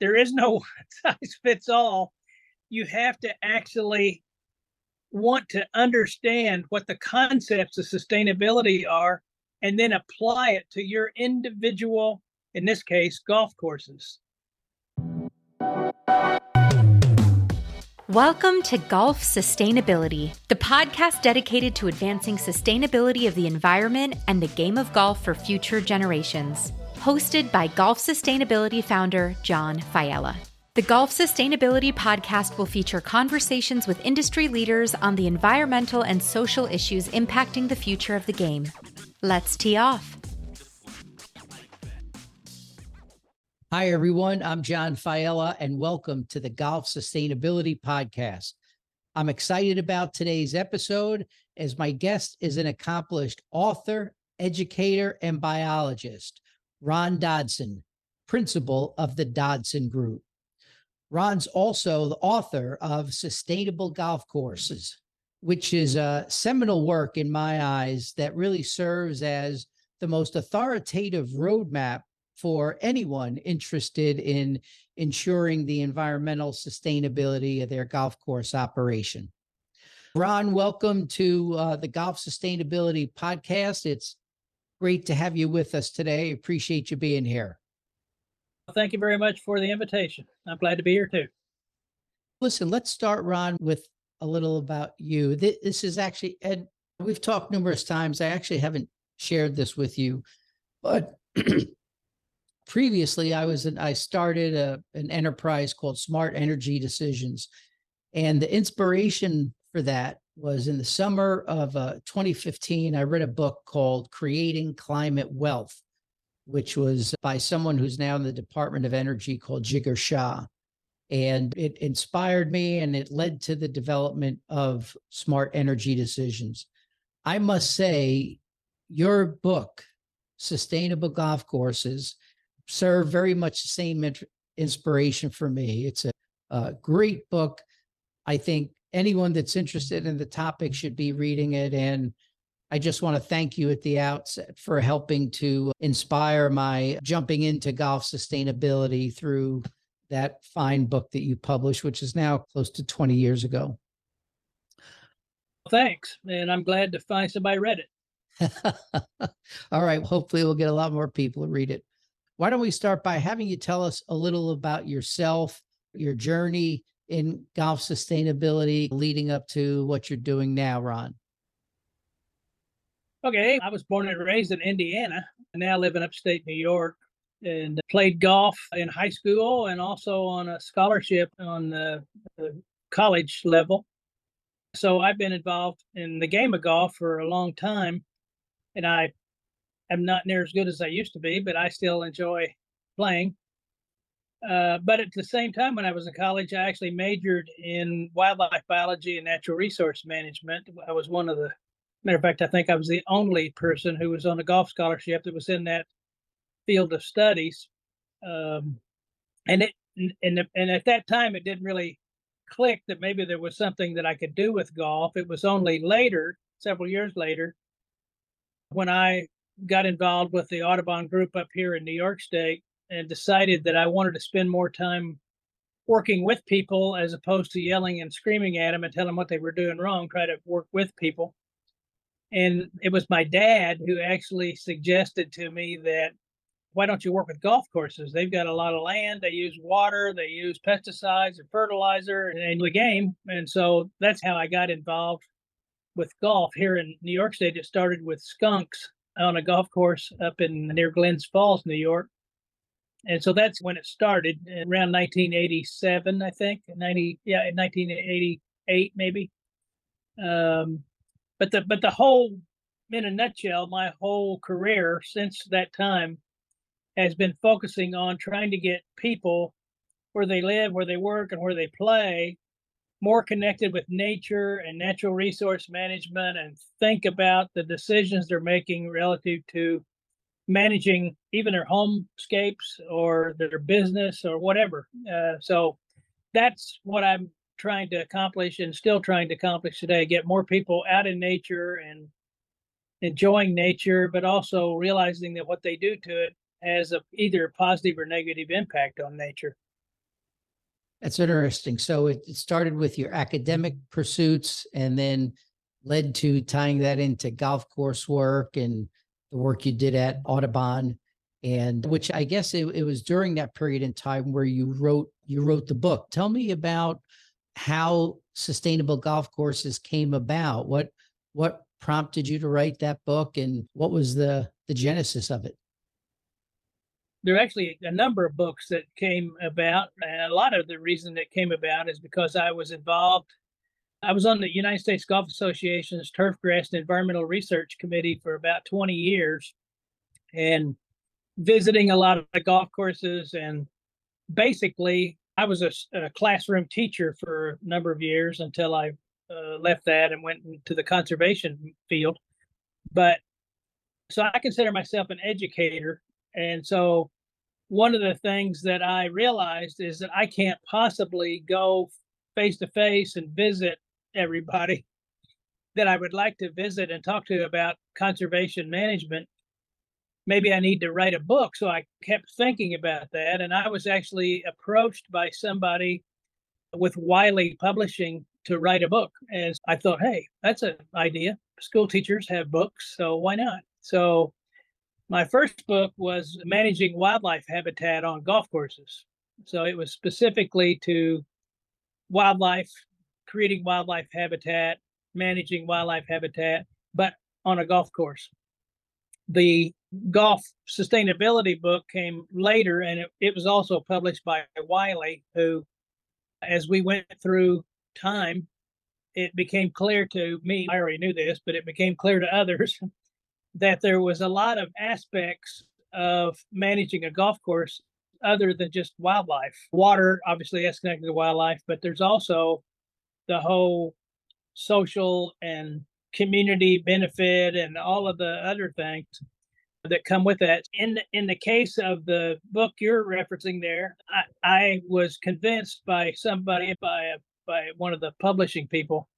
there is no size fits all. You have to actually want to understand what the concepts of sustainability are and then apply it to your individual, in this case, golf courses. Welcome to Golf Sustainability, the podcast dedicated to advancing sustainability of the environment and the game of golf for future generations hosted by Golf Sustainability founder John Failla. The Golf Sustainability podcast will feature conversations with industry leaders on the environmental and social issues impacting the future of the game. Let's tee off. Hi, everyone. I'm John Failla, and welcome to the Golf Sustainability Podcast. I'm excited about today's episode as my guest is an accomplished author, educator, and biologist Ron Dodson, principal of the Dodson Group. Ron's also the author of Sustainable Golf Courses, which is a seminal work in my eyes that really serves as the most authoritative roadmap for anyone interested in ensuring the environmental sustainability of their golf course operation. Ron, welcome to uh, the Golf Sustainability Podcast. It's Great to have you with us today. Appreciate you being here. thank you very much for the invitation. I'm glad to be here too. Listen, let's start, Ron, with a little about you. This is actually, Ed, we've talked numerous times. I actually haven't shared this with you, but previously I was in, I started a, an enterprise called Smart Energy Decisions. And the inspiration for that was in the summer of uh, 2015. I read a book called Creating Climate Wealth, which was by someone who's now in the Department of Energy called Jigar Shah. And it inspired me and it led to the development of smart energy decisions. I must say, your book, Sustainable Golf Courses, serve very much the same inspiration for me. It's a, a great book. I think anyone that's interested in the topic should be reading it. And I just want to thank you at the outset for helping to inspire my jumping into golf sustainability through that fine book that you published, which is now close to 20 years ago. Thanks. And I'm glad to find somebody read it. All right. Hopefully, we'll get a lot more people to read it. Why don't we start by having you tell us a little about yourself, your journey in golf sustainability leading up to what you're doing now, Ron? Okay, I was born and raised in Indiana. I now live in upstate New York and played golf in high school and also on a scholarship on the, the college level. So I've been involved in the game of golf for a long time and I am not near as good as I used to be, but I still enjoy playing. Uh, but at the same time, when I was in college, I actually majored in wildlife biology and natural resource management. I was one of the matter of fact, I think I was the only person who was on a golf scholarship that was in that field of studies. Um, and it and and at that time, it didn't really click that maybe there was something that I could do with golf. It was only later, several years later, when I got involved with the Audubon Group up here in New York State and decided that I wanted to spend more time working with people as opposed to yelling and screaming at them and telling them what they were doing wrong, try to work with people. And it was my dad who actually suggested to me that why don't you work with golf courses? They've got a lot of land, they use water, they use pesticides and fertilizer and the game. And so that's how I got involved with golf here in New York State. It started with skunks on a golf course up in near Glens Falls, New York and so that's when it started around 1987 i think 90 yeah 1988 maybe. Um but the but the whole in a nutshell my whole career since that time has been focusing on trying to get people where they live where they work and where they play more connected with nature and natural resource management and think about the decisions they're making relative to managing even their homescapes or their business or whatever. Uh, so that's what I'm trying to accomplish and still trying to accomplish today get more people out in nature and enjoying nature, but also realizing that what they do to it has a, either a positive or negative impact on nature. That's interesting. So it, it started with your academic pursuits and then led to tying that into golf course work and the work you did at Audubon and which I guess it, it was during that period in time where you wrote you wrote the book. Tell me about how sustainable golf courses came about. What what prompted you to write that book and what was the the genesis of it? There are actually a number of books that came about, and a lot of the reason that came about is because I was involved. I was on the United States Golf Association's Turfgrass and Environmental Research Committee for about 20 years, and visiting a lot of the golf courses and basically I was a, a, classroom teacher for a number of years until I uh, left that and went into the conservation field. But so I consider myself an educator. And so one of the things that I realized is that I can't possibly go face to face and visit everybody that I would like to visit and talk to about conservation management maybe I need to write a book. So I kept thinking about that. And I was actually approached by somebody with Wiley Publishing to write a book. And I thought, hey, that's an idea. School teachers have books, so why not? So my first book was Managing Wildlife Habitat on Golf Courses. So it was specifically to wildlife, creating wildlife habitat, managing wildlife habitat, but on a golf course. The golf sustainability book came later, and it, it was also published by Wiley, who, as we went through time, it became clear to me, I already knew this, but it became clear to others that there was a lot of aspects of managing a golf course other than just wildlife. Water, obviously, that's connected to wildlife, but there's also the whole social and community benefit and all of the other things that come with that. In the, in the case of the book you're referencing there, I, I was convinced by somebody by a, by one of the publishing people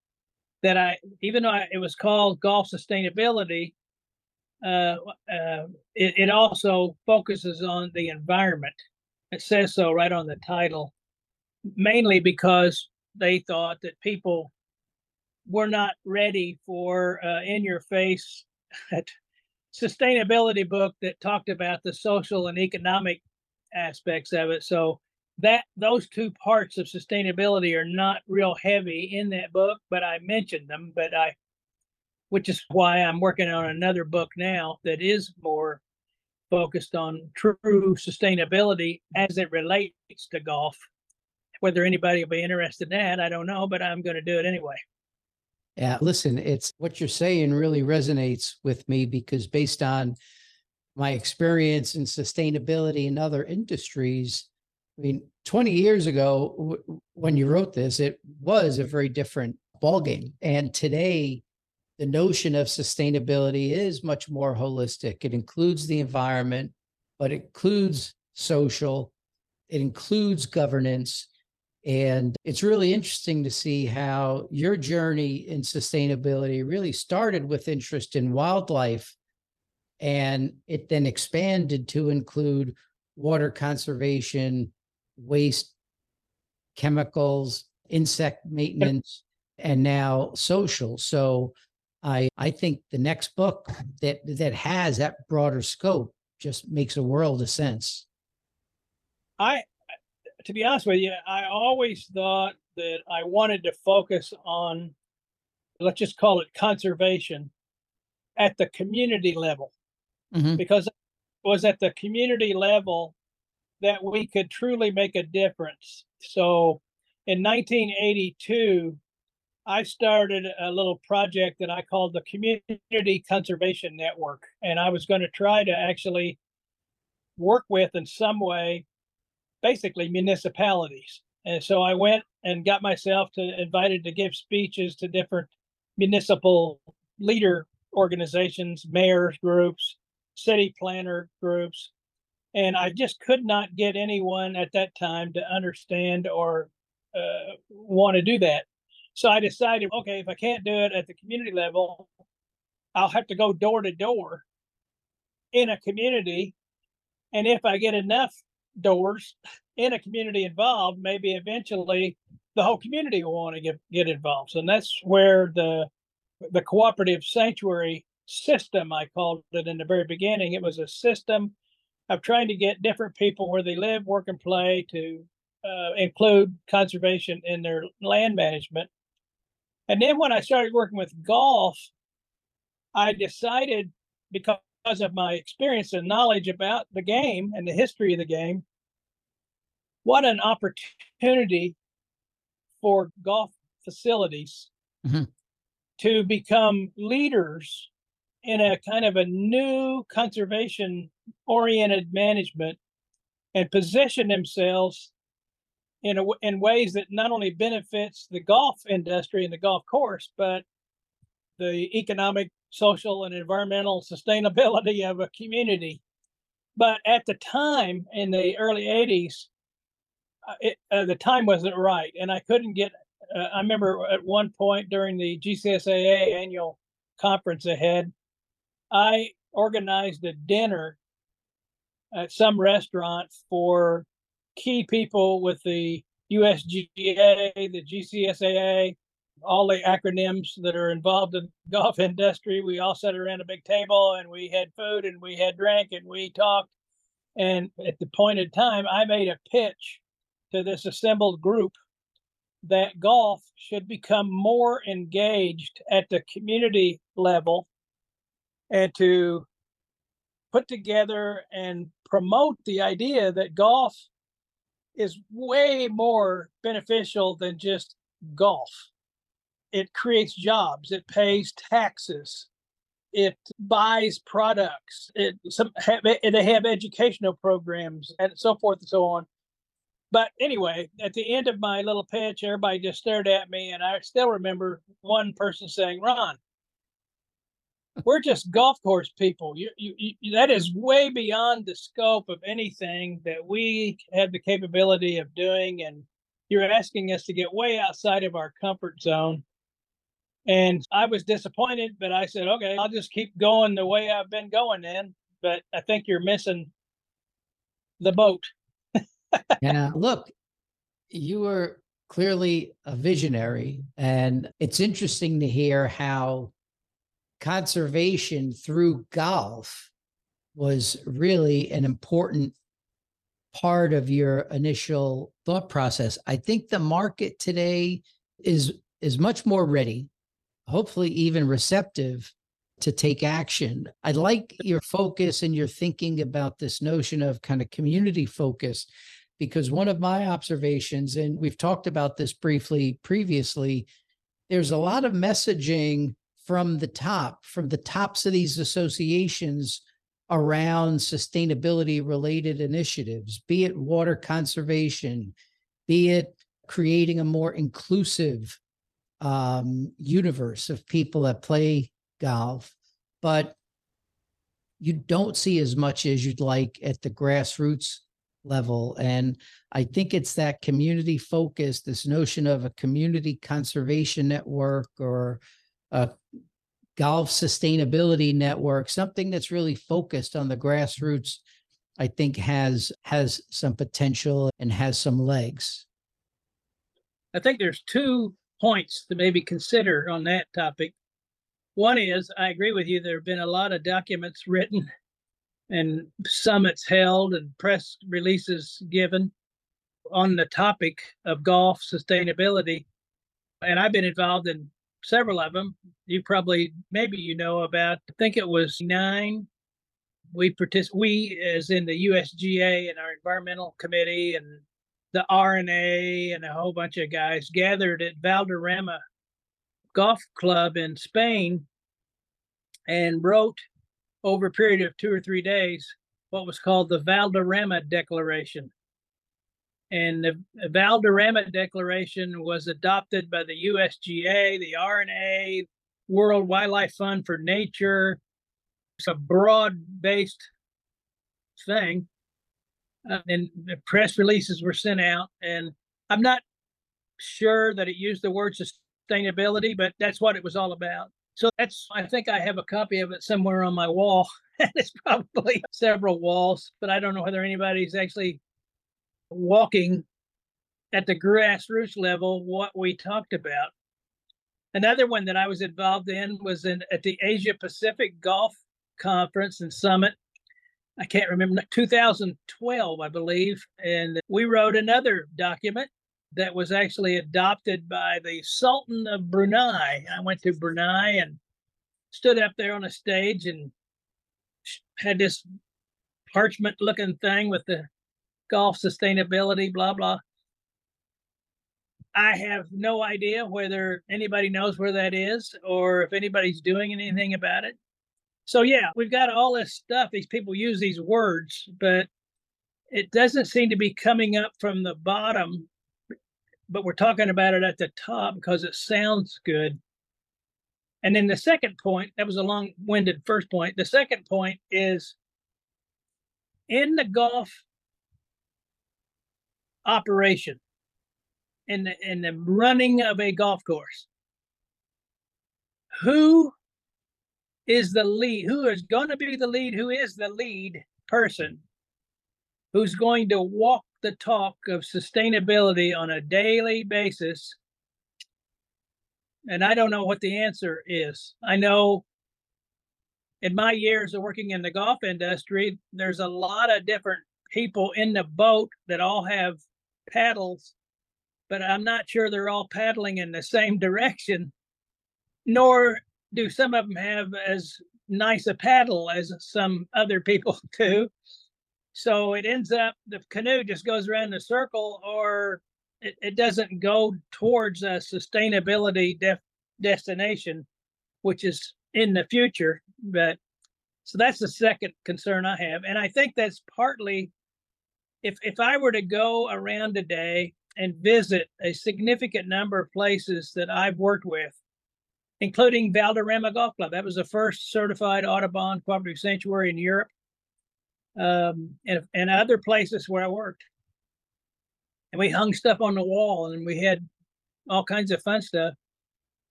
that I even though I, it was called golf sustainability, uh, uh, it, it also focuses on the environment. It says so right on the title, mainly because they thought that people were not ready for uh, in your face sustainability book that talked about the social and economic aspects of it. So that those two parts of sustainability are not real heavy in that book, but I mentioned them. But I, which is why I'm working on another book now that is more focused on true sustainability as it relates to golf. Whether anybody will be interested in that, I don't know, but I'm going to do it anyway. Yeah, listen, it's what you're saying really resonates with me because based on my experience in sustainability in other industries, I mean, 20 years ago w- when you wrote this, it was a very different ballgame. And today, the notion of sustainability is much more holistic. It includes the environment, but it includes social, it includes governance, and it's really interesting to see how your journey in sustainability really started with interest in wildlife and it then expanded to include water conservation, waste, chemicals, insect maintenance, and now social. So I I think the next book that that has that broader scope just makes a world of sense. I to be honest with you, I always thought that I wanted to focus on, let's just call it conservation at the community level, mm-hmm. because it was at the community level that we could truly make a difference. So in 1982, I started a little project that I called the Community Conservation Network. And I was going to try to actually work with in some way basically municipalities. And so I went and got myself to invited to give speeches to different municipal leader organizations, mayors groups, city planner groups. And I just could not get anyone at that time to understand or uh, want to do that. So I decided, okay, if I can't do it at the community level, I'll have to go door to door in a community. And if I get enough doors in a community involved, maybe eventually the whole community will want to get, get involved. And that's where the the cooperative sanctuary system, I called it in the very beginning. It was a system of trying to get different people where they live, work, and play to uh, include conservation in their land management. And then when I started working with golf, I decided because of my experience and knowledge about the game and the history of the game, what an opportunity for golf facilities Mhm. to become leaders in a kind of a new conservation oriented management and position themselves in a, in ways that not only benefits the golf industry and the golf course, but the economic, social, and environmental sustainability of a community. But at the time in the early 80s, uh, it, uh, the time wasn't right. And I couldn't get, uh, I remember at one point during the GCSAA annual conference ahead, I organized a dinner at some restaurant for key people with the USGA, the GCSAA, all the acronyms that are involved in the golf industry. We all sat around a big table and we had food and we had drink and we talked. And at the point in time, I made a pitch to this assembled group that golf should become more engaged at the community level and to put together and promote the idea that golf is way more beneficial than just golf. It creates jobs, it pays taxes, it buys products, it some have, they have educational programs and so forth and so on. But anyway, at the end of my little pitch, everybody just stared at me, and I still remember one person saying, "Ron, we're just golf course people. You, you, you, that is way beyond the scope of anything that we have the capability of doing, and you're asking us to get way outside of our comfort zone." And I was disappointed, but I said, "Okay, I'll just keep going the way I've been going." Then, but I think you're missing the boat. Yeah. Look, you were clearly a visionary, and it's interesting to hear how conservation through golf was really an important part of your initial thought process. I think the market today is is much more ready, hopefully even receptive to take action. I like your focus and your thinking about this notion of kind of community focus because one of my observations and we've talked about this briefly previously there's a lot of messaging from the top from the tops of these associations around sustainability related initiatives be it water conservation be it creating a more inclusive um, universe of people that play golf but you don't see as much as you'd like at the grassroots level. And i think it's that community focus this notion of a community conservation network or a golf sustainability network something that's really focused on the grassroots i think has has some potential and has some legs. I think there's two points to maybe consider on that topic. One is I agree with you. There have been a lot of documents written and summits held and press releases given on the topic of golf sustainability. And I've been involved in several of them. You probably, maybe you know about, I think it was nine. We partic- we as in the USGA and our environmental committee and the R&A and a whole bunch of guys gathered at Valderrama Golf Club in Spain and wrote over a period of two or three days what was called the Valderrama Declaration. And the Valderrama Declaration was adopted by the USGA, the R&A, World Wildlife Fund for Nature. It's a broad based thing uh, and press releases were sent out and i'm not sure that it used the word sustainability but that's what it was all about so that's i think i have a copy of it somewhere on my wall and it's probably several walls but i don't know whether anybody's actually walking at the grassroots level what we talked about. Another one that I was involved in was in at the Asia Pacific Golf Conference and Summit. I can't remember 2012, I believe, and we wrote another document that was actually adopted by the Sultan of Brunei. I went to Brunei and stood up there on a stage and had this parchment looking thing with the golf sustainability, blah, blah. I have no idea whether anybody knows where that is or if anybody's doing anything about it. So, yeah, we've got all this stuff. These people use these words, but it doesn't seem to be coming up from the bottom. But we're talking about it at the top because it sounds good. And then the second point, that was a long winded first point. The second point is in the golf operation, in the, in the running of a golf course, who is the lead? Who is going to be the lead? Who is the lead person who's going to walk the talk of sustainability on a daily basis and I don't know what the answer is. I know in my years of working in the golf industry, there's a lot of different people in the boat that all have paddles, but I'm not sure they're all paddling in the same direction, nor do some of them have as nice a paddle as some other people do. So it ends up the canoe just goes around the circle or it, it doesn't go towards a sustainability def, destination, which is in the future. But so that's the second concern I have, and I think that's partly if if I were to go around today and visit a significant number of places that I've worked with, including Valderrama Golf Club. That was the first certified Audubon cooperative sanctuary in Europe, um, and and other places where I worked and we hung stuff on the wall and we had all kinds of fun stuff.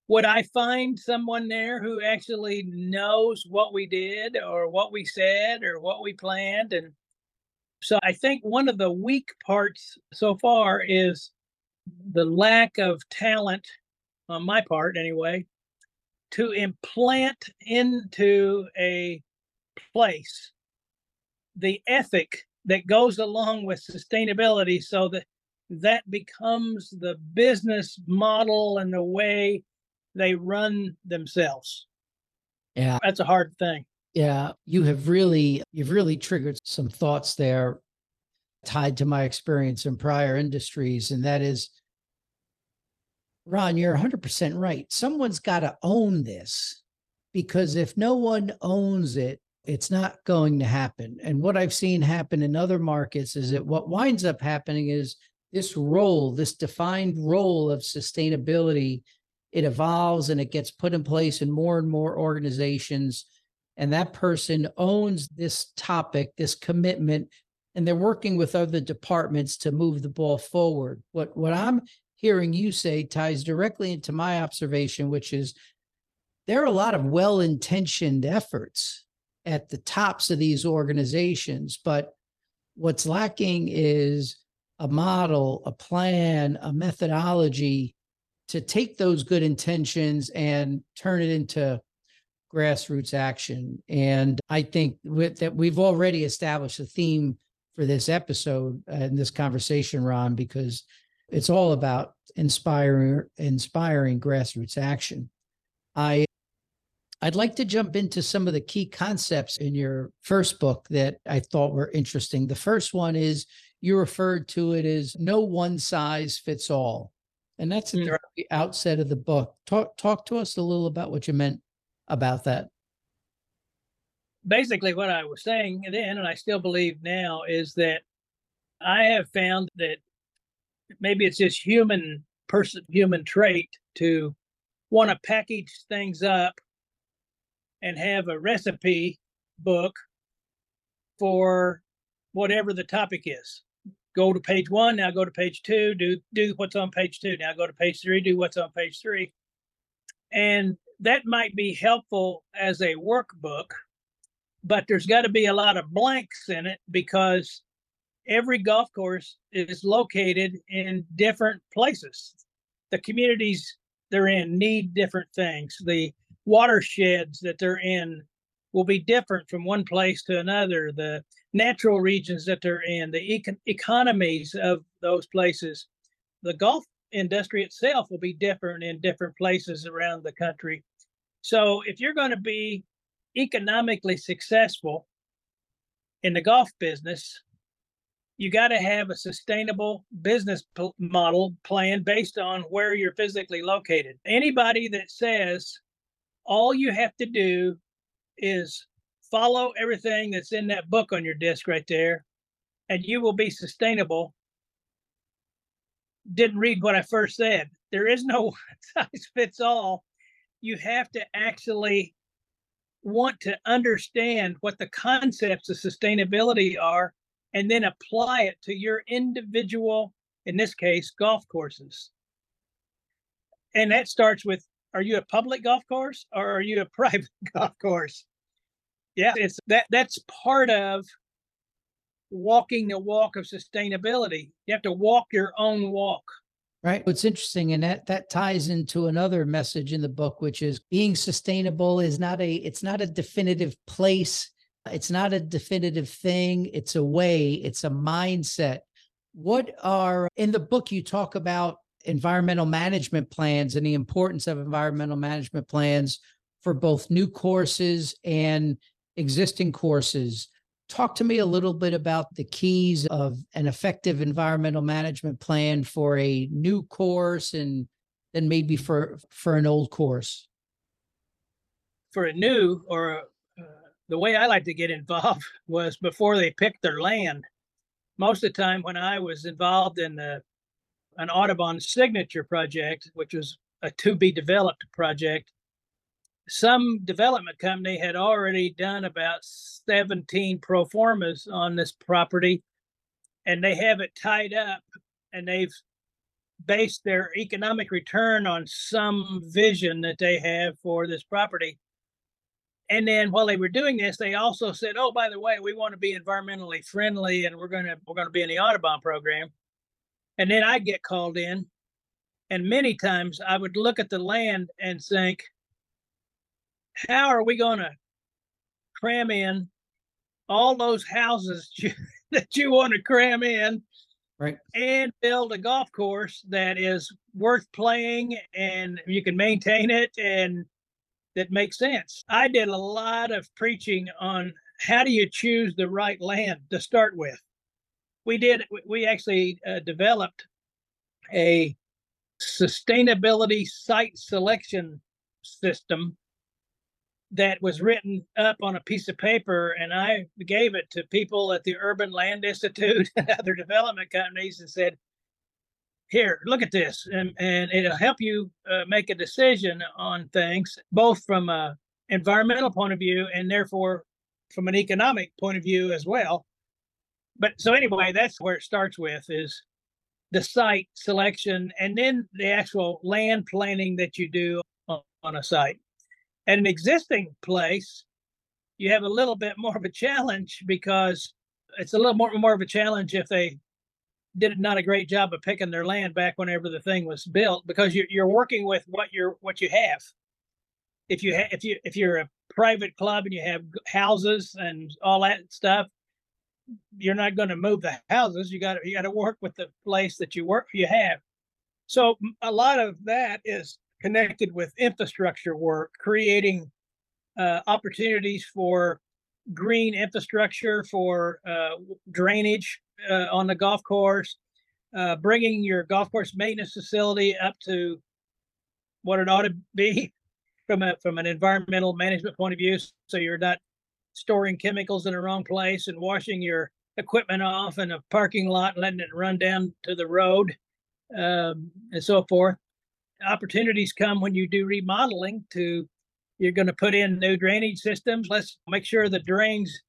Would I find someone there who actually knows what we did or what we said or what we planned? And so I think one of the weak parts so far is the lack of talent on my part, anyway, to implant into a place the ethic that goes along with sustainability so that that becomes the business model and the way they run themselves. Yeah. That's a hard thing. Yeah, you have really you've really triggered some thoughts there tied to my experience in prior industries and that is Ron, you're 100% right. Someone's got to own this because if no one owns it, it's not going to happen. And what I've seen happen in other markets is that what winds up happening is this role, this defined role of sustainability, it evolves and it gets put in place in more and more organizations. And that person owns this topic, this commitment, and they're working with other departments to move the ball forward. What what I'm hearing you say ties directly into my observation, which is there are a lot of well-intentioned efforts at the tops of these organizations, but what's lacking is a model, a plan, a methodology to take those good intentions and turn it into grassroots action. And I think with, that we've already established a theme for this episode uh, and this conversation, Ron, because it's all about inspiring inspiring grassroots action. I I'd like to jump into some of the key concepts in your first book that I thought were interesting. The first one is you referred to it as no one size fits all. And that's at mm. the outset of the book. Talk talk to us a little about what you meant about that. Basically, what I was saying then, and I still believe now, is that I have found that maybe it's just human person human trait to want to package things up and have a recipe book for whatever the topic is go to page one, now go to page two, do do what's on page two, now go to page three, do what's on page three. And that might be helpful as a workbook, but there's got to be a lot of blanks in it because every golf course is located in different places. The communities they're in need different things. The watersheds that they're in will be different from one place to another. The natural regions that they're in, the econ- economies of those places, the golf industry itself will be different in different places around the country. So if you're going to be economically successful in the golf business, you got to have a sustainable business p- model plan based on where you're physically located. Anybody that says all you have to do is follow everything that's in that book on your desk right there and you will be sustainable didn't read what I first said. There is no size fits all. You have to actually want to understand what the concepts of sustainability are and then apply it to your individual, in this case, golf courses. And that starts with are you a public golf course or are you a private golf course? Yeah, it's that that's part of walking the walk of sustainability. You have to walk your own walk. Right. What's interesting, and that that ties into another message in the book, which is being sustainable is not a it's not a definitive place. It's not a definitive thing. It's a way, it's a mindset. What are in the book you talk about environmental management plans and the importance of environmental management plans for both new courses and existing courses. Talk to me a little bit about the keys of an effective environmental management plan for a new course and then maybe for for an old course. For a new or the way I like to get involved was before they picked their land. Most of the time, when I was involved in the, an Audubon signature project, which was a to be developed project, some development company had already done about 17 pro formas on this property and they have it tied up and they've based their economic return on some vision that they have for this property. And then while they were doing this, they also said, "Oh, by the way, we want to be environmentally friendly, and we're gonna we're gonna be in the Audubon program." And then I get called in, and many times I would look at the land and think, how are we going to cram in all those houses you, that you want to cram in right and build a golf course that is worth playing and you can maintain it and that makes sense. I did a lot of preaching on how do you choose the right land to start with. We did we actually uh, developed a sustainability site selection system that was written up on a piece of paper and I gave it to people at the Urban Land Institute and other development companies and said, here, look at this. And, and it'll help you uh, make a decision on things, both from a environmental point of view and therefore from an economic point of view as well. But so anyway, that's where it starts with is the site selection and then the actual land planning that you do on, on a site. At an existing place, you have a little bit more of a challenge because it's a little more more of a challenge if they did not a great job of picking their land back whenever the thing was built because you're you're working with what you're what you have. If you ha- if you if you're a private club and you have houses and all that stuff, you're not going to move the houses. You got to you got to work with the place that you work you have. So a lot of that is connected with infrastructure work, creating uh, opportunities for green infrastructure for uh, drainage uh, on the golf course, uh, bringing your golf course maintenance facility up to what it ought to be from a from an environmental management point of view, so you're not storing chemicals in the wrong place and washing your equipment off in a parking lot and letting it run down to the road um, and so forth opportunities come when you do remodeling to you're going to put in new drainage systems. Let's make sure the drains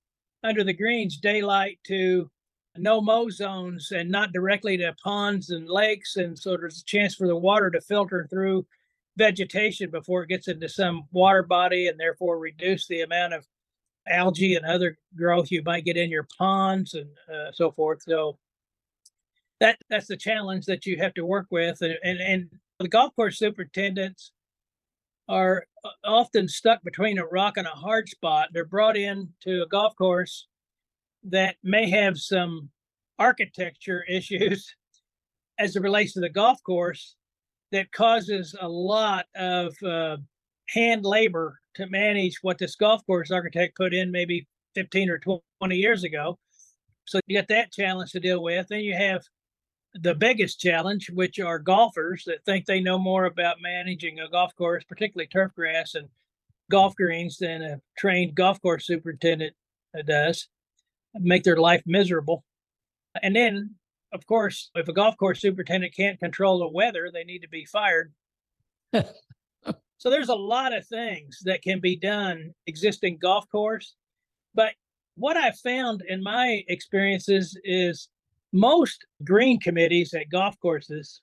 under the greens daylight to no mow zones and not directly to ponds and lakes. And so there's a chance for the water to filter through vegetation before it gets into some water body and therefore reduce the amount of algae and other growth you might get in your ponds and uh, so forth. So that that's the challenge that you have to work with, and and, and the golf course superintendents are uh, often stuck between a rock and a hard spot. They're brought in to a golf course that may have some architecture issues as it relates to the golf course that causes a lot of uh, hand labor to manage what this golf course architect put in maybe 15 or 20 years ago. So you got that challenge to deal with. Then you have the biggest challenge, which are golfers that think they know more about managing a golf course, particularly turf grass and golf greens, than a trained golf course superintendent does, make their life miserable. And then, of course, if a golf course superintendent can't control the weather, they need to be fired. so there's a lot of things that can be done existing golf course. But what I've found in my experiences is most green committees at golf courses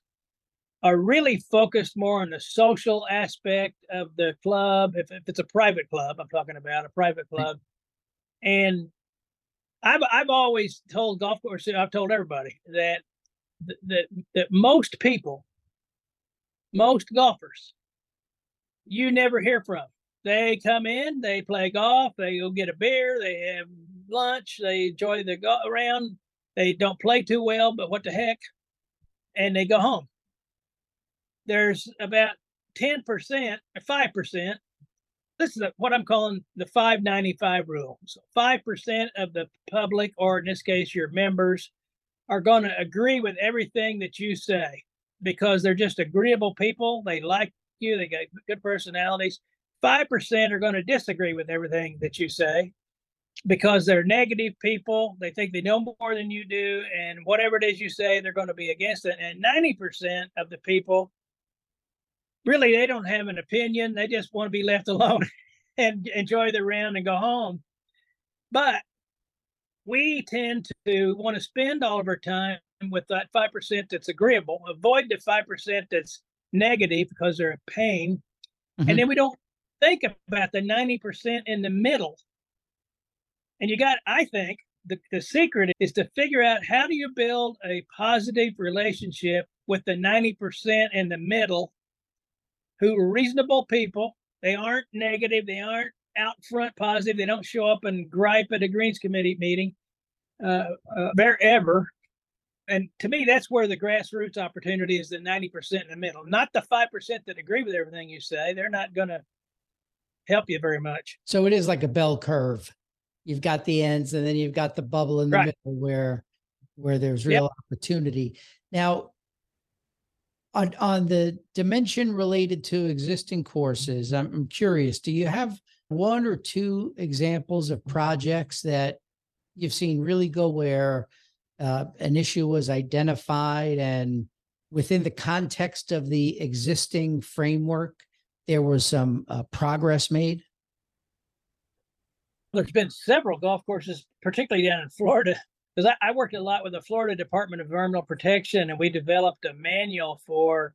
are really focused more on the social aspect of the club. If, if it's a private club, I'm talking about a private club. And I've I've always told golf courses, I've told everybody that that that most people, most golfers, you never hear from. They come in, they play golf, they go get a beer, they have lunch, they enjoy the go around, they don't play too well, but what the heck? And they go home. There's about 10% or 5%. This is what I'm calling the 595 rule. So 5% of the public, or in this case, your members, are going to agree with everything that you say because they're just agreeable people. They like you, they got good personalities. 5% are going to disagree with everything that you say because they're negative people. They think they know more than you do, and whatever it is you say, they're going to be against it. And 90% of the people really they don't have an opinion. They just want to be left alone and enjoy the round and go home. But we tend to want to spend all of our time with that 5% that's agreeable, avoid the 5% that's negative because they're a pain. Mm-hmm. And then we don't think about the 90% in the middle and you got, I think, the, the secret is to figure out how do you build a positive relationship with the 90% in the middle who are reasonable people. They aren't negative. They aren't out front positive. They don't show up and gripe at a Greens Committee meeting uh, uh, ever. And to me, that's where the grassroots opportunity is the 90% in the middle, not the 5% that agree with everything you say. They're not going to help you very much. So it is like a bell curve you've got the ends and then you've got the bubble in the right. middle where where there's real yep. opportunity now on on the dimension related to existing courses I'm, I'm curious do you have one or two examples of projects that you've seen really go where uh, an issue was identified and within the context of the existing framework there was some uh, progress made? There's been several golf courses, particularly down in Florida, because I, I, worked a lot with the Florida Department of Environmental Protection, and we developed a manual for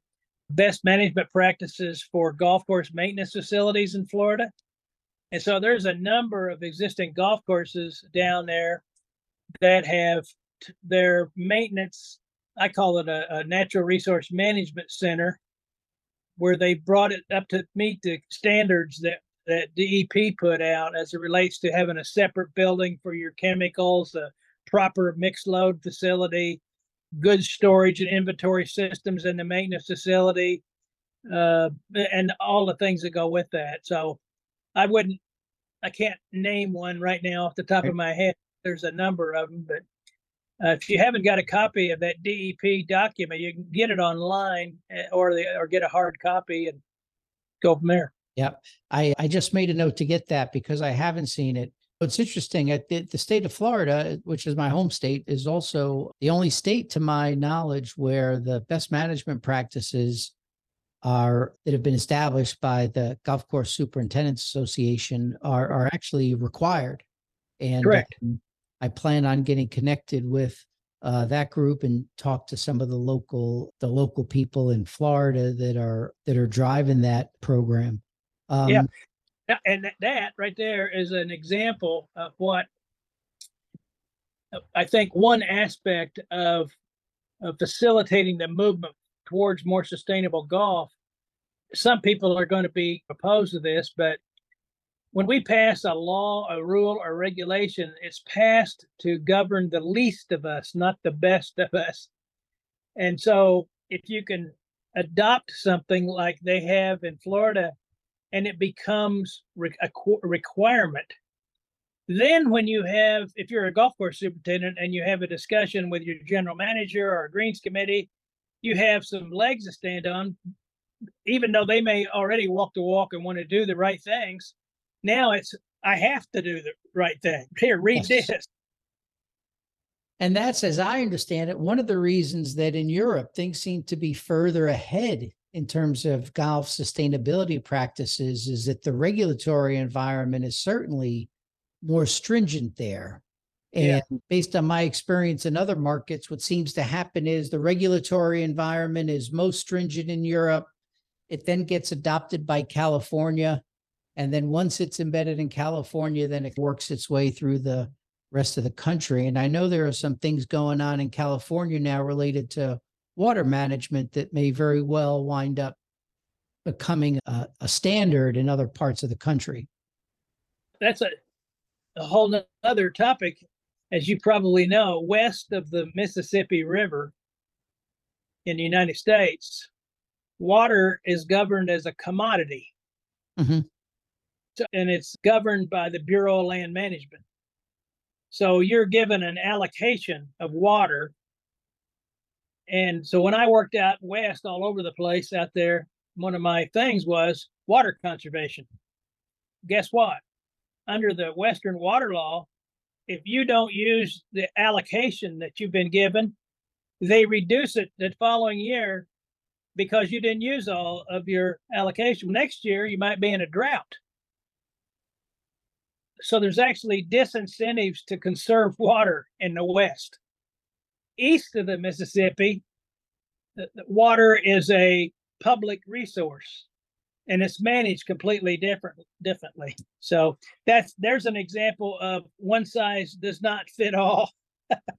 best management practices for golf course maintenance facilities in Florida. And so there's a number of existing golf courses down there that have t- their maintenance, I call it a, a natural resource management center, where they brought it up to meet the standards that that DEP put out as it relates to having a separate building for your chemicals, a proper mixed load facility, good storage and inventory systems in the maintenance facility, uh, and all the things that go with that. So I wouldn't, I can't name one right now off the top of my head. There's a number of them, but uh, if you haven't got a copy of that DEP document, you can get it online eh, or the, or get a hard copy and go from there. Yep. I, I just made a note to get that because I haven't seen it. It's interesting. At the, the state of Florida, which is my home state, is also the only state, to my knowledge, where the best management practices are that have been established by the Golf Course Superintendents Association are are actually required. And Correct. Um, I plan on getting connected with uh, that group and talk to some of the local the local people in Florida that are that are driving that program. Um, yeah. And that, right there is an example of what I think one aspect of, of facilitating the movement towards more sustainable golf. Some people are going to be opposed to this, but when we pass a law, a rule, or regulation, it's passed to govern the least of us, not the best of us. And so if you can adopt something like they have in Florida and it becomes re- a qu- requirement, then when you have, if you're a golf course superintendent and you have a discussion with your general manager or a greens committee, you have some legs to stand on, even though they may already walk the walk and want to do the right things. Now it's, I have to do the right thing. Here, read Yes. this. And that's, as I understand it, one of the reasons that in Europe things seem to be further ahead in terms of golf sustainability practices is that the regulatory environment is certainly more stringent there. Yeah. And based on my experience in other markets, what seems to happen is the regulatory environment is most stringent in Europe. It then gets adopted by California. And then once it's embedded in California, then it works its way through the rest of the country. And I know there are some things going on in California now related to water management that may very well wind up becoming a, a standard in other parts of the country. that's a, a whole other topic. As you probably know, west of the Mississippi River in the United States, water is governed as a commodity. Mhm. So, and it's governed by the Bureau of Land Management. So you're given an allocation of water. And so when I worked out west all over the place out there, one of my things was water conservation. Guess what? under the Western water law, if you don't use the allocation that you've been given, they reduce it the following year because you didn't use all of your allocation. Next year, you might be in a drought. So there's actually disincentives to conserve water in the West. East of the Mississippi, the, the water is a public resource and it's managed completely different differently. So that's there's an example of one size does not fit all.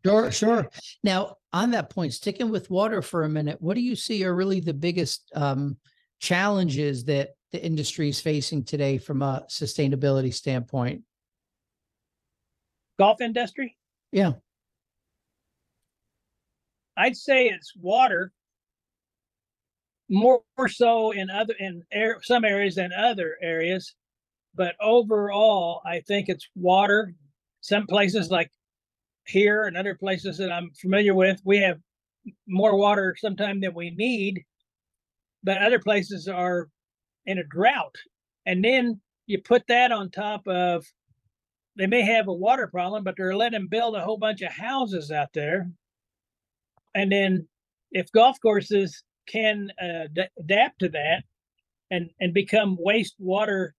Sure, sure. Now, on that point, sticking with water for a minute, what do you see are really the biggest um, challenges that the industry is facing today from a sustainability standpoint? Golf industry, Yeah. I'd say it's water more so in other in air, some areas than other areas, but overall, I think it's water. Some places like here and other places that I'm familiar with, we have more water sometime than we need, but other places are in a drought. And then you put that on top of they may have a water problem, but they're letting build a whole bunch of houses out there. And then if golf courses can uh, d- adapt to that and and become wastewater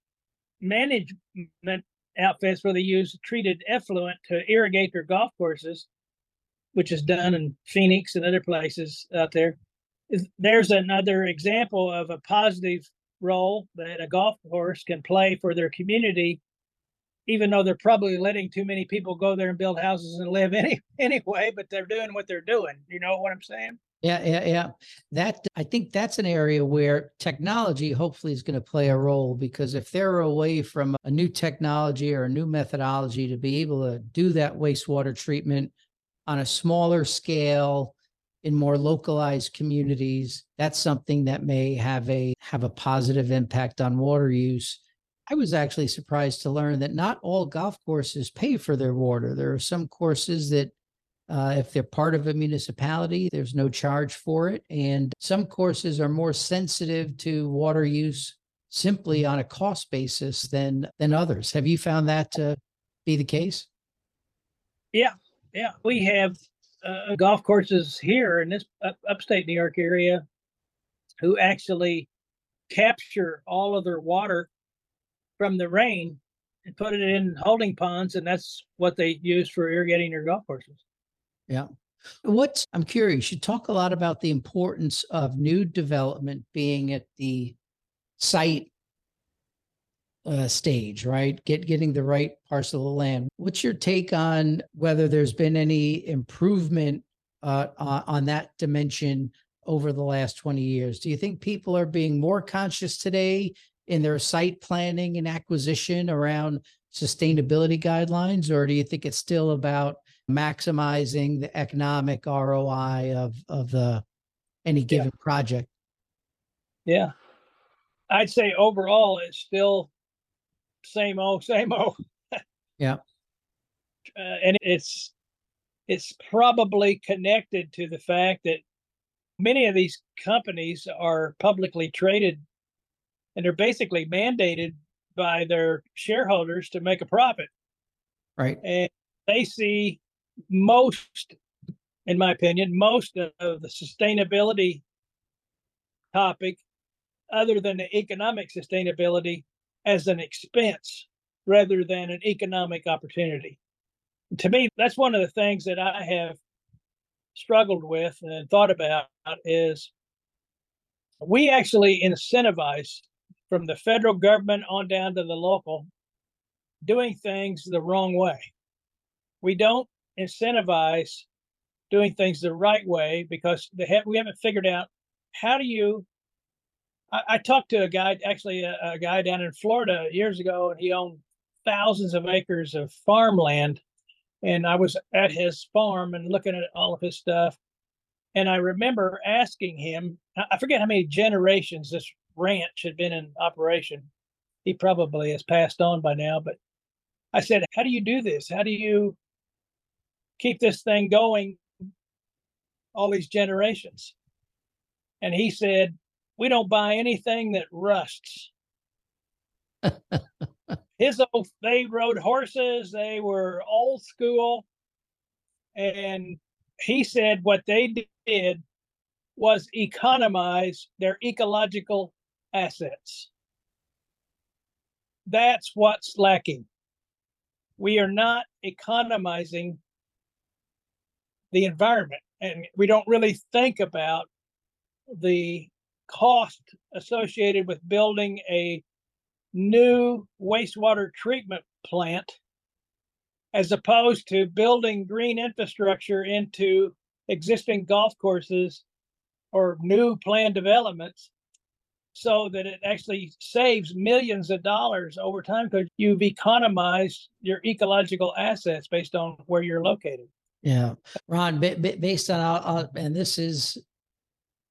management outfits where they use treated effluent to irrigate their golf courses, which is done in Phoenix and other places out there. There's another example of a positive role that a golf course can play for their community, even though they're probably letting too many people go there and build houses and live any anyway, but they're doing what they're doing. You know what I'm saying? Yeah, yeah, yeah. That I think that's an area where technology hopefully is going to play a role because if they're away from a new technology or a new methodology to be able to do that wastewater treatment on a smaller scale in more localized communities, that's something that may have a have a positive impact on water use. I was actually surprised to learn that not all golf courses pay for their water. There are some courses that uh, if they're part of a municipality, there's no charge for it. And some courses are more sensitive to water use simply on a cost basis than than others. Have you found that to be the case? Yeah, yeah, we have uh, golf courses here in this up, upstate New York area who actually capture all of their water from the rain and put it in holding ponds, and that's what they use for irrigating their golf courses. Yeah. What's I'm curious, you talk a lot about the importance of new development being at the site uh, stage, right? Get getting the right parcel of land. What's your take on whether there's been any improvement uh, on, on that dimension over the last 20 years? Do you think people are being more conscious today in their site planning and acquisition around sustainability guidelines, or do you think it's still about maximizing the economic ROI of of the any given yeah. project? Yeah, I'd say overall it's still same old, same old. yeah, uh, and it's it's probably connected to the fact that many of these companies are publicly traded and they're basically mandated by their shareholders to make a profit. Right. And they see most, in my opinion, most of the sustainability topic, other than the economic sustainability, as an expense rather than an economic opportunity. To me, that's one of the things that I have struggled with and thought about is we actually incentivize from the federal government on down to the local doing things the wrong way. We don't incentivize doing things the right way because have, we haven't figured out how do you. I, I talked to a guy, actually a, a guy down in Florida years ago, and he owned thousands of acres of farmland. And I was at his farm and looking at all of his stuff. And I remember asking him, I forget how many generations this ranch had been in operation. He probably has passed on by now, but I said, How do you do this? How do you keep this thing going all these generations? And he said, We don't buy anything that rusts. His old, they rode horses, they were old school. And he said what they did was economize their ecological assets. That's what's lacking. We are not economizing the environment, and we don't really think about the cost associated with building a new wastewater treatment plant as opposed to building green infrastructure into existing golf courses or new planned developments so that it actually saves millions of dollars over time because you've economized your ecological assets based on where you're located. Yeah, Ron, based on uh, and this is,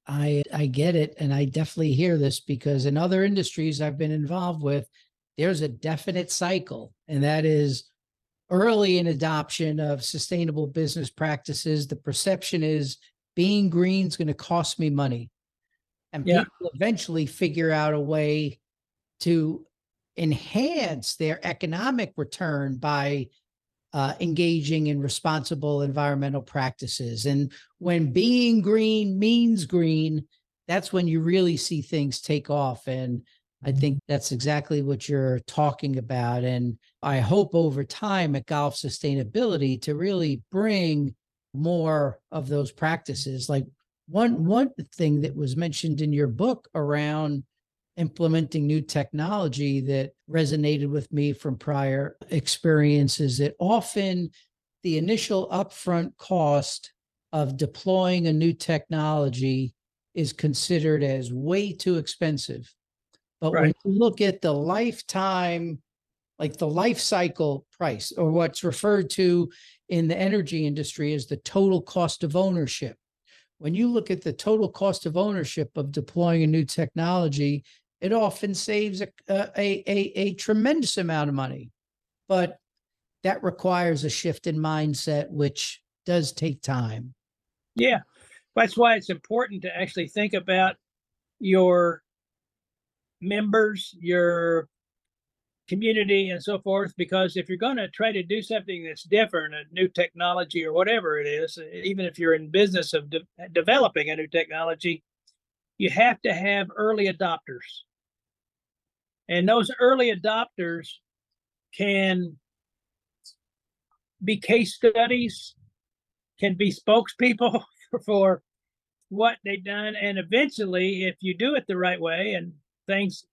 I I get it, and I definitely hear this because in other industries I've been involved with, there's a definite cycle, and that is early in adoption of sustainable business practices. The perception is being green is going to cost me money and yeah. people eventually figure out a way to enhance their economic return by uh, engaging in responsible environmental practices. And when being green means green, that's when you really see things take off. And I think that's exactly what you're talking about. And I hope over time at Golf Sustainability to really bring more of those practices. Like one one thing that was mentioned in your book around implementing new technology that resonated with me from prior experiences that often the initial upfront cost of deploying a new technology is considered as way too expensive. But right. when you look at the lifetime, like the life cycle price, or what's referred to in the energy industry as the total cost of ownership, when you look at the total cost of ownership of deploying a new technology, it often saves a, a, a, a tremendous amount of money. But that requires a shift in mindset, which does take time. Yeah. That's why it's important to actually think about your members, your community and so forth because if you're going to try to do something that's different a new technology or whatever it is even if you're in business of de- developing a new technology you have to have early adopters. And those early adopters can be case studies can be spokespeople for what they've done and eventually if you do it the right way and things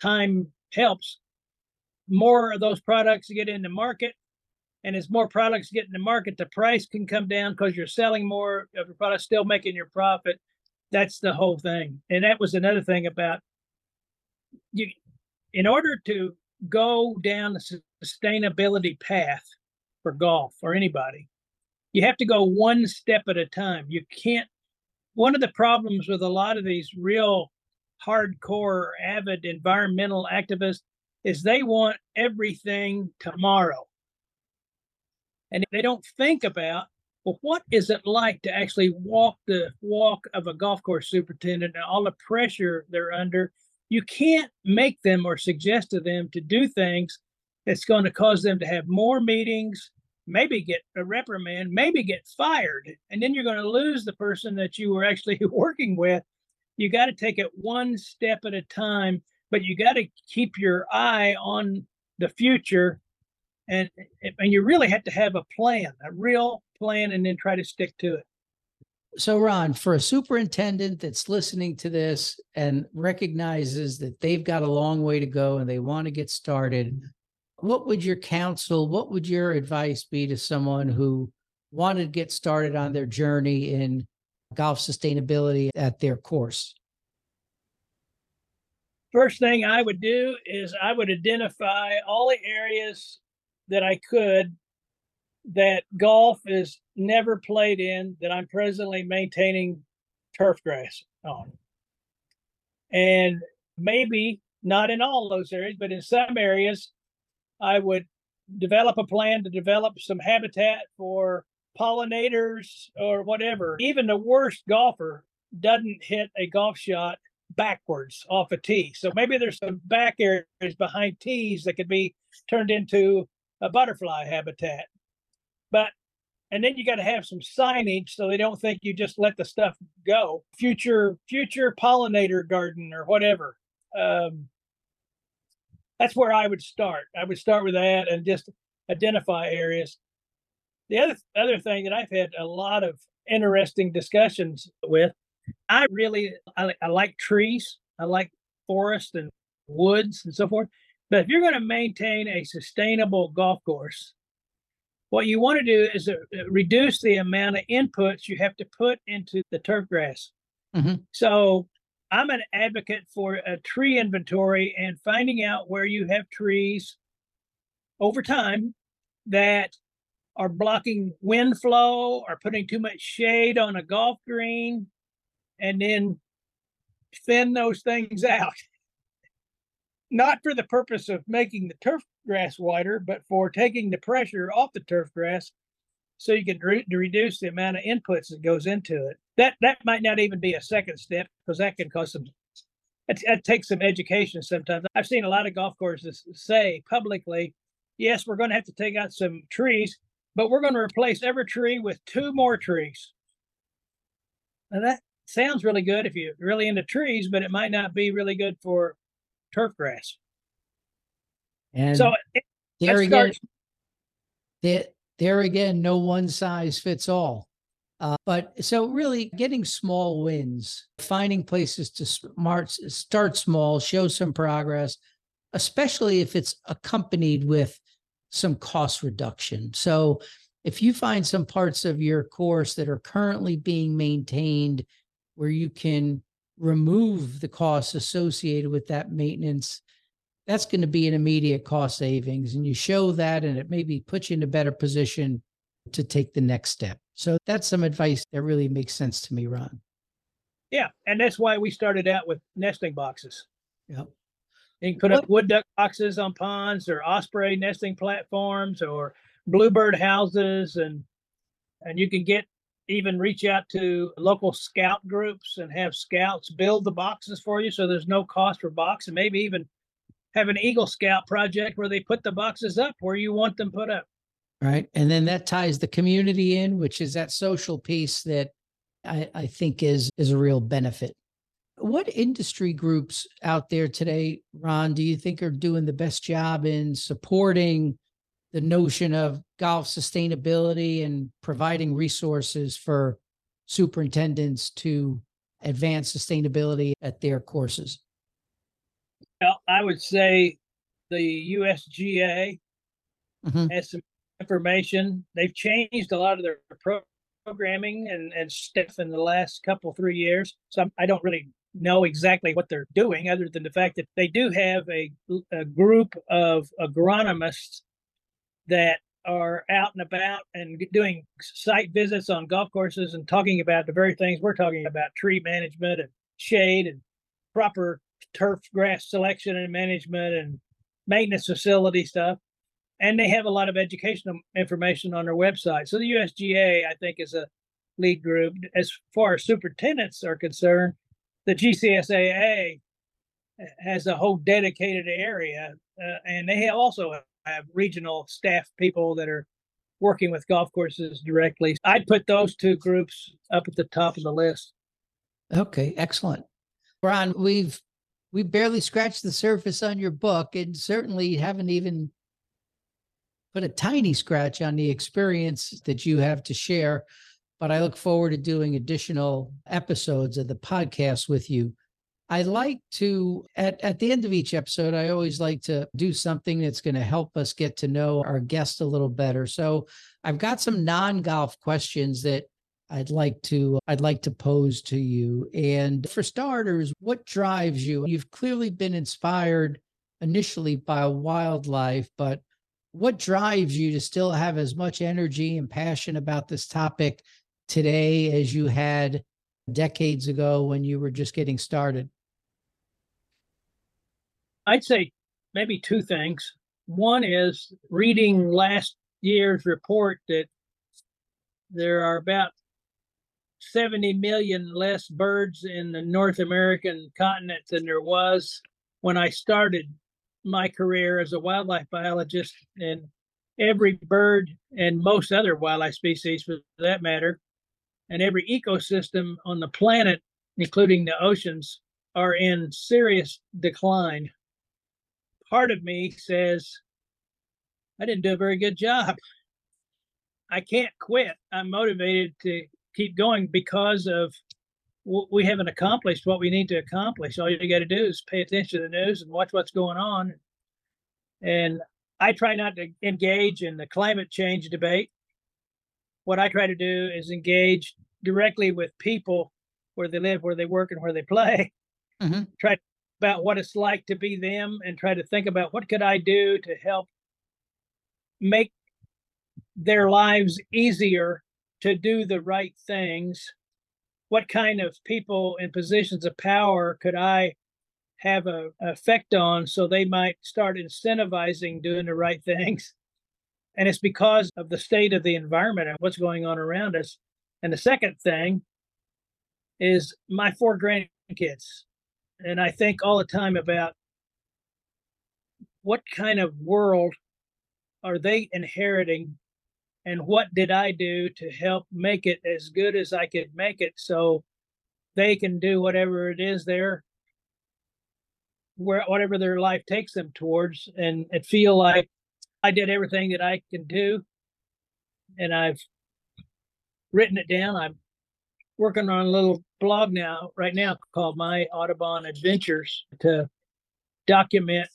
time helps more of those products get in the market, and as more products get in the market, the price can come down because you're selling more of your product, still making your profit. That's the whole thing. And that was another thing about you. In order to go down the sustainability path for golf or anybody, you have to go one step at a time. You can't. One of the problems with a lot of these real hardcore, avid environmental activists is they want everything tomorrow. And they don't think about, well, what is it like to actually walk the walk of a golf course superintendent and all the pressure they're under? You can't make them or suggest to them to do things that's going to cause them to have more meetings, maybe get a reprimand, maybe get fired. And then you're going to lose the person that you were actually working with. You got to take it one step at a time, but you got to keep your eye on the future. And, and you really have to have a plan, a real plan, and then try to stick to it. So, Ron, for a superintendent that's listening to this and recognizes that they've got a long way to go and they want to get started, what would your counsel, what would your advice be to someone who wanted to get started on their journey in golf sustainability at their course? First thing I would do is I would identify all the areas that I could that golf is never played in that I'm presently maintaining turf grass on. And maybe not in all those areas, but in some areas, I would develop a plan to develop some habitat for pollinators or whatever. Even the worst golfer doesn't hit a golf shot backwards off a tee. So maybe there's some back areas behind tees that could be turned into a butterfly habitat. But and then you got to have some signage so they don't think you just let the stuff go. Future future pollinator garden or whatever. Um, that's where I would start. I would start with that and just identify areas. The other other thing that I've had a lot of interesting discussions with, I really I, I like trees. I like forest and woods and so forth. But if you're going to maintain a sustainable golf course, what you want to do is uh, reduce the amount of inputs you have to put into the turf grass. Mm-hmm. So I'm an advocate for a tree inventory and finding out where you have trees over time that are blocking wind flow or putting too much shade on a golf green and then thin those things out. Not for the purpose of making the turf grass wider, but for taking the pressure off the turf grass so you can re- reduce the amount of inputs that goes into it. That that might not even be a second step because that can cause some. It, takes some education sometimes. I've seen a lot of golf courses say publicly, "Yes, we're going to have to take out some trees, but we're going to replace every tree with two more trees." Now that sounds really good if you're really into trees, but it might not be really good for turf grass. And So it, there again, there, there again, no one size fits all. Uh, but so really getting small wins, finding places to smart, start small, show some progress, especially if it's accompanied with some cost reduction. So if you find some parts of your course that are currently being maintained where you can remove the costs associated with that maintenance, that's going to be an immediate cost savings. And you show that, and it maybe puts you in a better position to take the next step. So that's some advice that really makes sense to me, Ron. yeah, and that's why we started out with nesting boxes. Yep. You can put up wood duck boxes on ponds or osprey nesting platforms or bluebird houses and and you can get even reach out to local scout groups and have scouts build the boxes for you so there's no cost for box and maybe even have an eagle scout project where they put the boxes up where you want them put up Right. And then that ties the community in, which is that social piece that I, I think is is a real benefit. What industry groups out there today, Ron, do you think are doing the best job in supporting the notion of golf sustainability and providing resources for superintendents to advance sustainability at their courses? well i would say the USGA Mhm. has some information. They've changed a lot of their pro- programming and, and stuff in the last couple, three years. So I'm- I don't really know exactly what they're doing, other than the fact that they do have a, a group of agronomists that are out and about and doing site visits on golf courses and talking about the very things we're talking about tree management and shade and proper turf grass selection and management and maintenance facility stuff and they have a lot of educational information on their website. So the USGA, I think, is a lead group. As far as superintendents are concerned, the GCSAA has a whole dedicated area, uh, and they also have regional staff people that are working with golf courses directly. I'd put those two groups up at the top of the list. Okay, excellent. Ron, we've we barely scratched the surface on your book and certainly haven't even put a tiny scratch on the experience that you have to share. But I look forward to doing additional episodes of the podcast with you. I like to at, at the end of each episode, I always like to do something that's going to help us get to know our guest a little better. So I've got some non-golf questions that I'd like to I'd like to pose to you. And for starters, what drives you? You've clearly been inspired initially by wildlife, but what drives you to still have as much energy and passion about this topic today as you had decades ago when you were just getting started? I'd say maybe two things. One is reading last year's report that there are about 70 million less birds in the North American continent than there was when I started my career as a wildlife biologist. And every bird and most other wildlife species, for that matter, and every ecosystem on the planet, including the oceans, are in serious decline. Part of me says, I didn't do a very good job. I can't quit. I'm motivated to keep going because of we haven't accomplished what we need to accomplish. All you got to do is pay attention to the news and watch what's going on. And I try not to engage in the climate change debate. What I try to do is engage directly with people where they live, where they work, and where they play. Mhm. Try about what it's like to be them and try to think about what could I do to help make their lives easier to do the right things. What kind of people in positions of power could I have a effect on so they might start incentivizing doing the right things? And it's because of the state of the environment and what's going on around us. And the second thing is my four grandkids. And I think all the time about what kind of world are they inheriting and what did I do to help make it as good as I could make it so they can do whatever it is they're where whatever their life takes them towards and it feel like I did everything that I can do and I've written it down. I'm working on a little blog now right now called My Audubon Adventures to document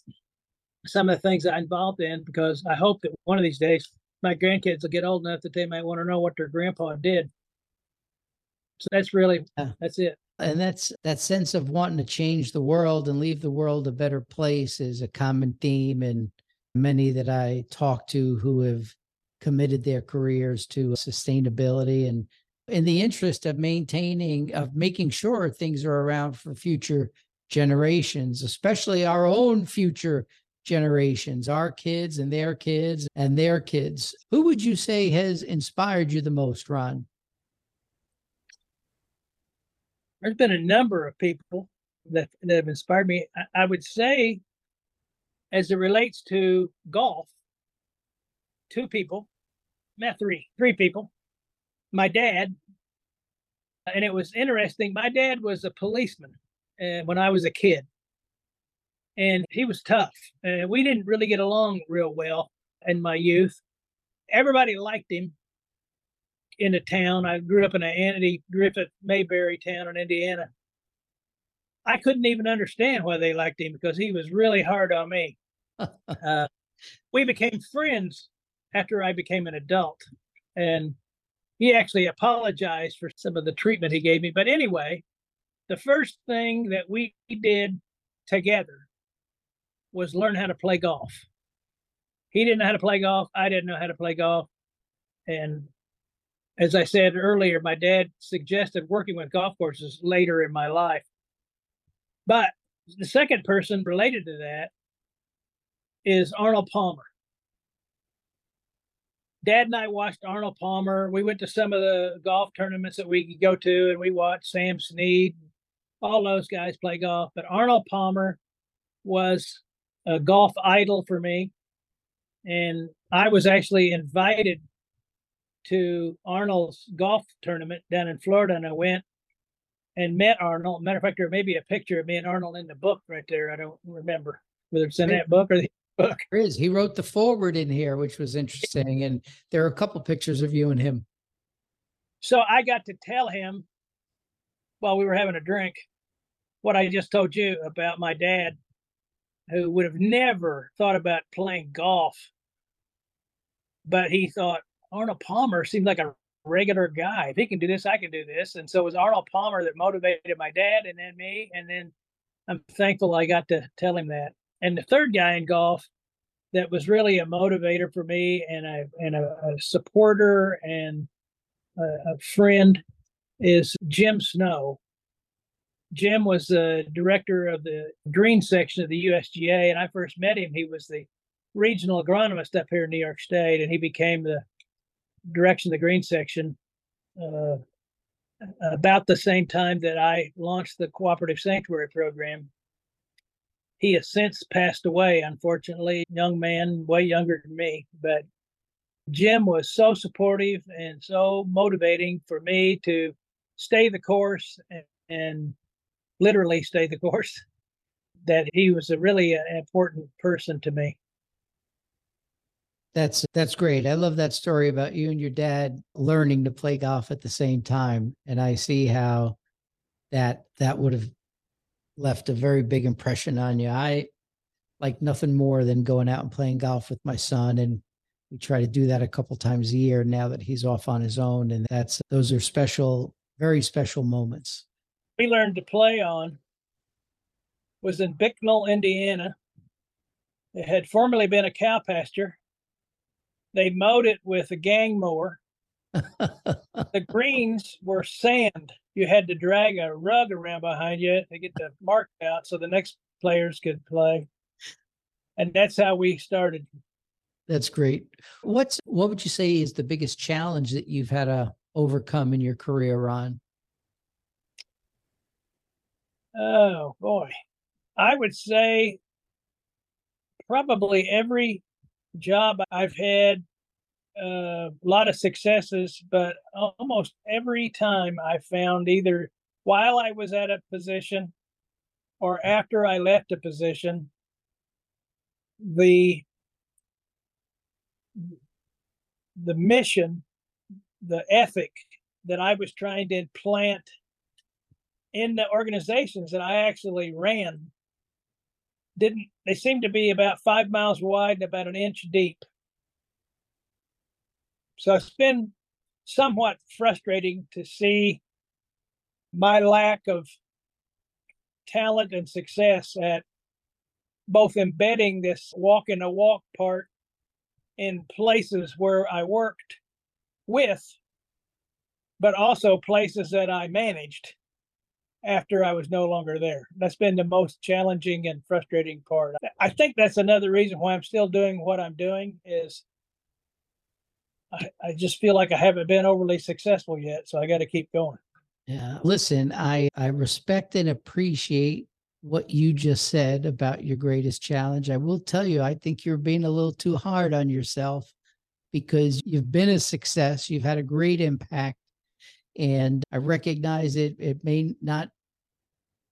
some of the things I'm involved in because I hope that one of these days my grandkids will get old enough that they might want to know what their grandpa did. So that's really Yeah. that's it. And that's that sense of wanting to change the world and leave the world a better place is a common theme in many that I talk to who have committed their careers to sustainability and in the interest of maintaining of making sure things are around for future generations, especially our own future generations, our kids and their kids and their kids. Who would you say has inspired you the most, Ron? There's been a number of people that, that have inspired me. I, I would say, as it relates to golf, two people, not three, three people. My dad, and it was interesting. My dad was a policeman uh, when I was a kid, and he was tough. Uh, we didn't really get along real well in my youth. Everybody liked him in the town. I grew up in an Andy Griffith Mayberry town in Indiana. I couldn't even understand why they liked him because he was really hard on me. uh, we became friends after I became an adult. And he actually apologized for some of the treatment he gave me. But anyway, the first thing that we did together was learn how to play golf. He didn't know how to play golf. I didn't know how to play golf. And as I said earlier, my dad suggested working with golf courses later in my life. But the second person related to that is Arnold Palmer. Dad and I watched Arnold Palmer. We went to some of the golf tournaments that we could go to, and we watched Sam Snead, all those guys play golf. But Arnold Palmer was a golf idol for me. And I was actually invited to Arnold's golf tournament down in Florida, and I went and met Arnold. Matter of fact, there may be a picture of me and Arnold in the book right there. I don't remember whether it's in that book or the book. There is. He wrote the foreword in here, which was interesting. And there are a couple pictures of you and him. So I got to tell him while we were having a drink what I just told you about my dad, who would have never thought about playing golf. But he thought Arnold Palmer seemed like a regular guy. If he can do this, I can do this. And so it was Arnold Palmer that motivated my dad and then me. And then I'm thankful I got to tell him that. And the third guy in golf that was really a motivator for me and a and a, a supporter and a, a friend is Jim Snow. Jim was the director of the green section of the USGA, and I first met him. He was the regional agronomist up here in New York State, and he became the direction of the green section uh, about the same time that I launched the cooperative sanctuary program. He has since passed away, unfortunately, young man, way younger than me, but Jim was so supportive and so motivating for me to stay the course and, and literally stay the course that he was a really uh, important person to me. That's that's great. I love that story about you and your dad learning to play golf at the same time and I see how that that would have left a very big impression on you. I like nothing more than going out and playing golf with my son and we try to do that a couple times a year now that he's off on his own and that's those are special very special moments we learned to play on was in Bicknell, Indiana. It had formerly been a cow pasture. They mowed it with a gang mower. the greens were sand. You had to drag a rug around behind you to get the mark out so the next players could play. And that's how we started. That's great. What's what would you say is the biggest challenge that you've had to overcome in your career, Ron? Oh boy. I would say probably every job I've had a uh, lot of successes, but almost every time I found either while I was at a position or after I left a position, the the mission, the ethic that I was trying to implant in the organizations that I actually ran didn't they seemed to be about five miles wide and about an inch deep. So it's been somewhat frustrating to see my lack of talent and success at both embedding this walk in a walk part in places where I worked with, but also places that I managed after I was no longer there. That's been the most challenging and frustrating part. I think that's another reason why I'm still doing what I'm doing is I, I just feel like I haven't been overly successful yet. So I got to keep going. Yeah. Listen, I, I respect and appreciate what you just said about your greatest challenge. I will tell you, I think you're being a little too hard on yourself because you've been a success. You've had a great impact and I recognize it. It may not,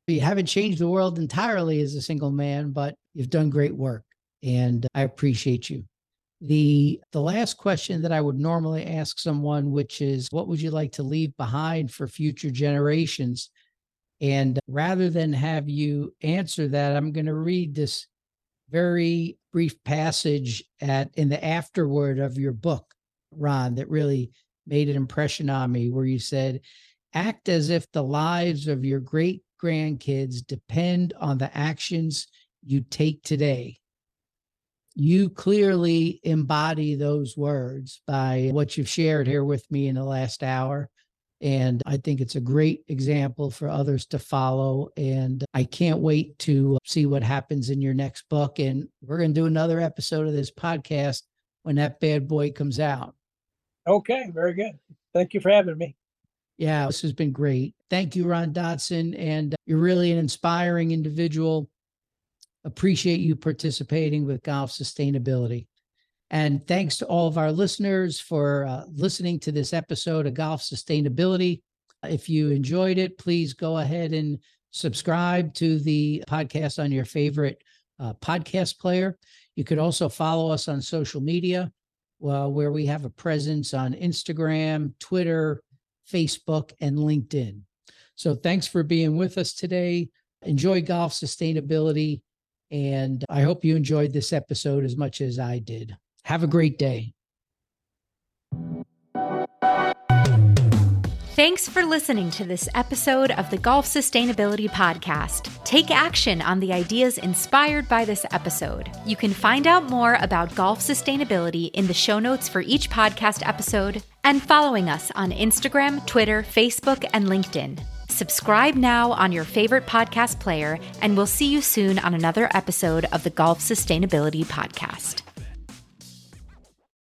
you haven't changed the world entirely as a single man, but you've done great work and I appreciate you. The the last question that I would normally ask someone, which is what would you like to leave behind for future generations? And rather than have you answer that, I'm going to read this very brief passage at in the afterword of your book, Ron, that really made an impression on me where you said, act as if the lives of your great grandkids depend on the actions you take today. You clearly embody those words by what you've shared here with me in the last hour. And I think it's a great example for others to follow. And I can't wait to see what happens in your next book. And we're going to do another episode of this podcast when that bad boy comes out. Okay, very good. Thank you for having me. Yeah, this has been great. Thank you, Ron Dodson. And you're really an inspiring individual. Appreciate you participating with Golf Sustainability. And thanks to all of our listeners for uh, listening to this episode of Golf Sustainability. If you enjoyed it, please go ahead and subscribe to the podcast on your favorite uh, podcast player. You could also follow us on social media, well, where we have a presence on Instagram, Twitter, Facebook, and LinkedIn. So thanks for being with us today. Enjoy golf sustainability. And I hope you enjoyed this episode as much as I did. Have a great day. Thanks for listening to this episode of the Golf Sustainability Podcast. Take action on the ideas inspired by this episode. You can find out more about golf sustainability in the show notes for each podcast episode and following us on Instagram, Twitter, Facebook, and LinkedIn. Subscribe now on your favorite podcast player, and we'll see you soon on another episode of the Golf Sustainability Podcast.